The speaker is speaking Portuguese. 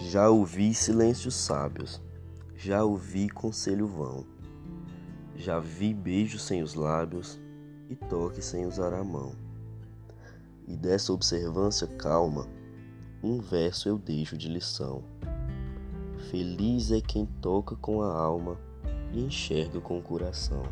Já ouvi silêncios sábios, já ouvi conselho vão, já vi beijos sem os lábios e toque sem usar a mão. E dessa observância calma, um verso eu deixo de lição. Feliz é quem toca com a alma e enxerga com o coração.